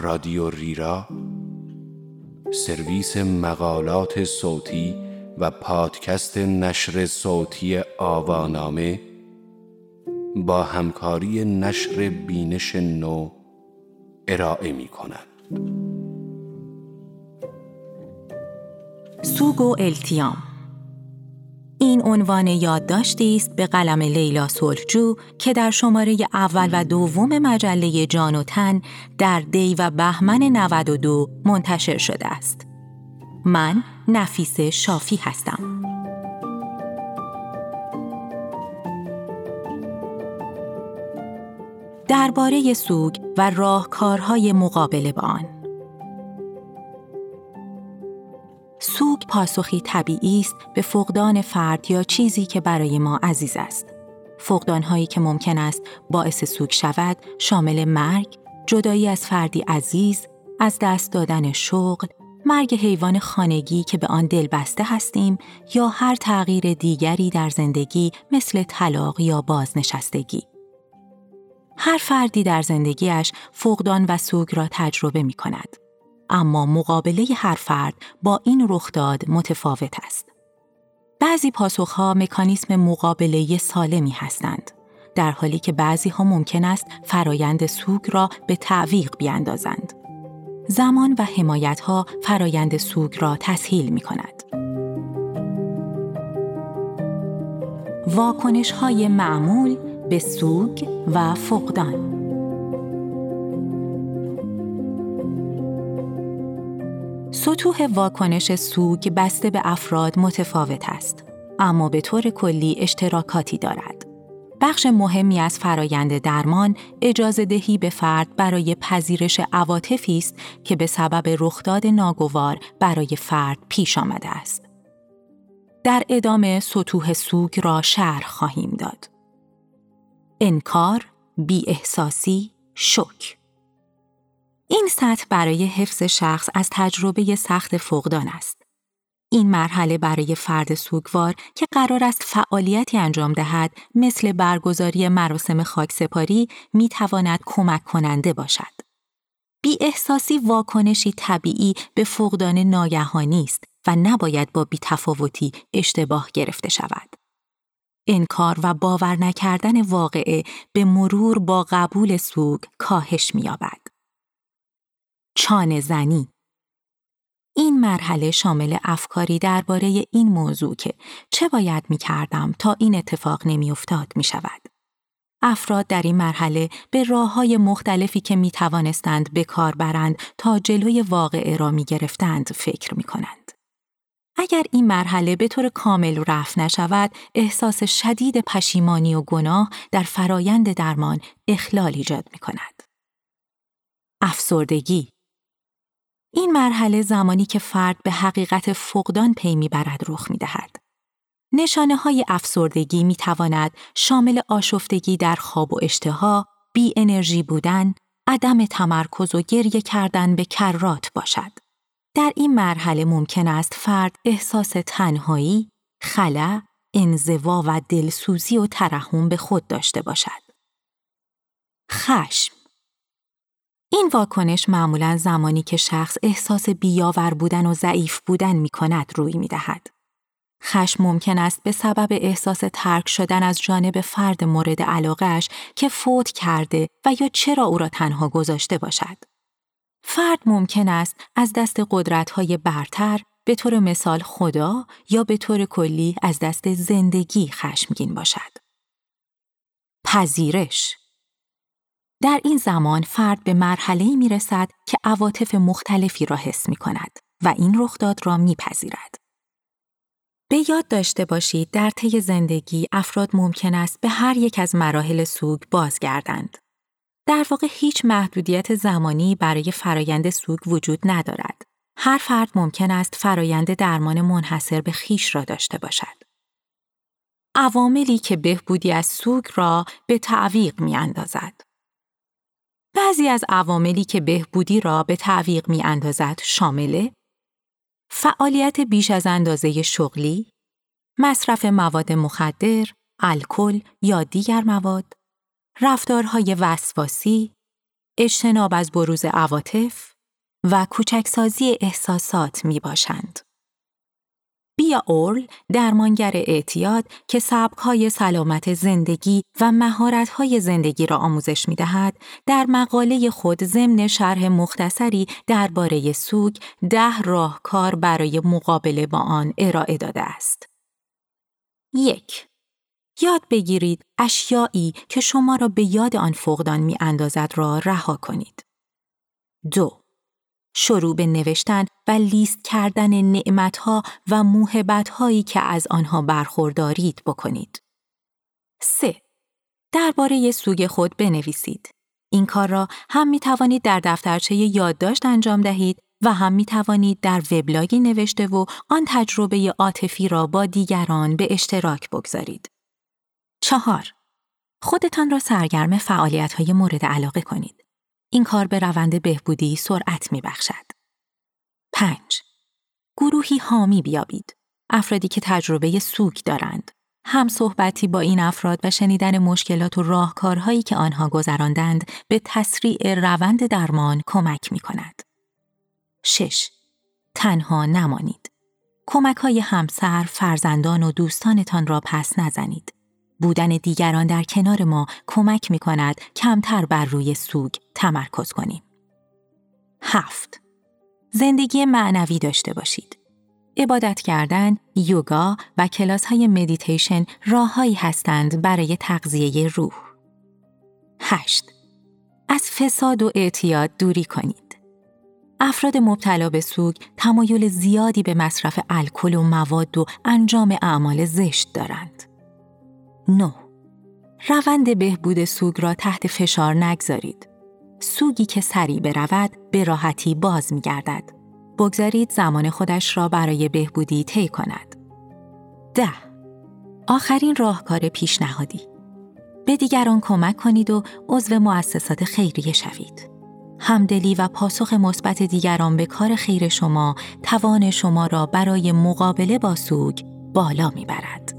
رادیو ریرا سرویس مقالات صوتی و پادکست نشر صوتی آوانامه با همکاری نشر بینش نو ارائه می کند. سوگ و التیام عنوان یادداشتی است به قلم لیلا صلحجو که در شماره اول و دوم مجله جان و تن در دی و بهمن 92 منتشر شده است. من نفیس شافی هستم. درباره سوگ و راهکارهای مقابله با آن پاسخی طبیعی است به فقدان فرد یا چیزی که برای ما عزیز است. فقدانهایی که ممکن است باعث سوگ شود شامل مرگ، جدایی از فردی عزیز، از دست دادن شغل، مرگ حیوان خانگی که به آن دل بسته هستیم یا هر تغییر دیگری در زندگی مثل طلاق یا بازنشستگی. هر فردی در زندگیش فقدان و سوگ را تجربه می کند. اما مقابله هر فرد با این رخداد متفاوت است. بعضی پاسخها مکانیسم مقابله سالمی هستند. در حالی که بعضی ها ممکن است فرایند سوگ را به تعویق بیاندازند. زمان و حمایت ها فرایند سوگ را تسهیل می کند. واکنش های معمول به سوگ و فقدان سطوح واکنش سوگ بسته به افراد متفاوت است اما به طور کلی اشتراکاتی دارد بخش مهمی از فرایند درمان اجازه دهی به فرد برای پذیرش عواطفی است که به سبب رخداد ناگوار برای فرد پیش آمده است. در ادامه سطوح سوگ را شرح خواهیم داد. انکار، بی احساسی، شک. این سطح برای حفظ شخص از تجربه سخت فقدان است. این مرحله برای فرد سوگوار که قرار است فعالیتی انجام دهد مثل برگزاری مراسم خاکسپاری می تواند کمک کننده باشد. بی احساسی واکنشی طبیعی به فقدان ناگهانی است و نباید با بیتفاوتی اشتباه گرفته شود. انکار و باور نکردن واقعه به مرور با قبول سوگ کاهش می‌یابد. چانه زنی این مرحله شامل افکاری درباره این موضوع که چه باید می کردم تا این اتفاق نمی افتاد می شود. افراد در این مرحله به راه های مختلفی که می توانستند به کار برند تا جلوی واقعه را می گرفتند فکر می کنند. اگر این مرحله به طور کامل رفع نشود، احساس شدید پشیمانی و گناه در فرایند درمان اخلال ایجاد می کند. افسردگی این مرحله زمانی که فرد به حقیقت فقدان پی می‌برد رخ می دهد. نشانه های افسردگی می تواند شامل آشفتگی در خواب و اشتها، بی انرژی بودن، عدم تمرکز و گریه کردن به کرات باشد. در این مرحله ممکن است فرد احساس تنهایی، خلا، انزوا و دلسوزی و ترحم به خود داشته باشد. خشم این واکنش معمولا زمانی که شخص احساس بیاور بودن و ضعیف بودن می کند روی می دهد. خشم ممکن است به سبب احساس ترک شدن از جانب فرد مورد علاقهش که فوت کرده و یا چرا او را تنها گذاشته باشد. فرد ممکن است از دست قدرت‌های برتر به طور مثال خدا یا به طور کلی از دست زندگی خشمگین باشد. پذیرش در این زمان فرد به مرحله می رسد که عواطف مختلفی را حس می کند و این رخداد را می پذیرد. به یاد داشته باشید در طی زندگی افراد ممکن است به هر یک از مراحل سوگ بازگردند. در واقع هیچ محدودیت زمانی برای فرایند سوگ وجود ندارد. هر فرد ممکن است فرایند درمان منحصر به خیش را داشته باشد. عواملی که بهبودی از سوگ را به تعویق می اندازد. بعضی از عواملی که بهبودی را به تعویق می اندازد شامل فعالیت بیش از اندازه شغلی، مصرف مواد مخدر، الکل یا دیگر مواد، رفتارهای وسواسی، اجتناب از بروز عواطف و کوچکسازی احساسات می باشند. بیا اورل درمانگر اعتیاد که سبکهای سلامت زندگی و مهارت‌های زندگی را آموزش می‌دهد در مقاله خود ضمن شرح مختصری درباره سوگ ده راهکار برای مقابله با آن ارائه داده است. یک یاد بگیرید اشیایی که شما را به یاد آن فقدان می اندازد را رها کنید. دو شروع به نوشتن و لیست کردن نعمتها و موهبتهایی که از آنها برخوردارید بکنید. 3. درباره سوگ خود بنویسید. این کار را هم می توانید در دفترچه یادداشت انجام دهید و هم می توانید در وبلاگی نوشته و آن تجربه عاطفی را با دیگران به اشتراک بگذارید. چهار خودتان را سرگرم فعالیت های مورد علاقه کنید. این کار به روند بهبودی سرعت می بخشد. 5. گروهی حامی بیابید. افرادی که تجربه سوگ دارند. هم صحبتی با این افراد و شنیدن مشکلات و راهکارهایی که آنها گذراندند به تسریع روند درمان کمک می کند. 6. تنها نمانید. کمک های همسر، فرزندان و دوستانتان را پس نزنید. بودن دیگران در کنار ما کمک می کند کمتر بر روی سوگ تمرکز کنیم. هفت زندگی معنوی داشته باشید. عبادت کردن، یوگا و کلاس های مدیتیشن راههایی هستند برای تغذیه روح. هشت از فساد و اعتیاد دوری کنید. افراد مبتلا به سوگ تمایل زیادی به مصرف الکل و مواد و انجام اعمال زشت دارند. 9. روند بهبود سوگ را تحت فشار نگذارید. سوگی که سریع برود به راحتی باز می گردد. بگذارید زمان خودش را برای بهبودی طی کند. ده آخرین راهکار پیشنهادی به دیگران کمک کنید و عضو مؤسسات خیریه شوید. همدلی و پاسخ مثبت دیگران به کار خیر شما توان شما را برای مقابله با سوگ بالا می‌برد.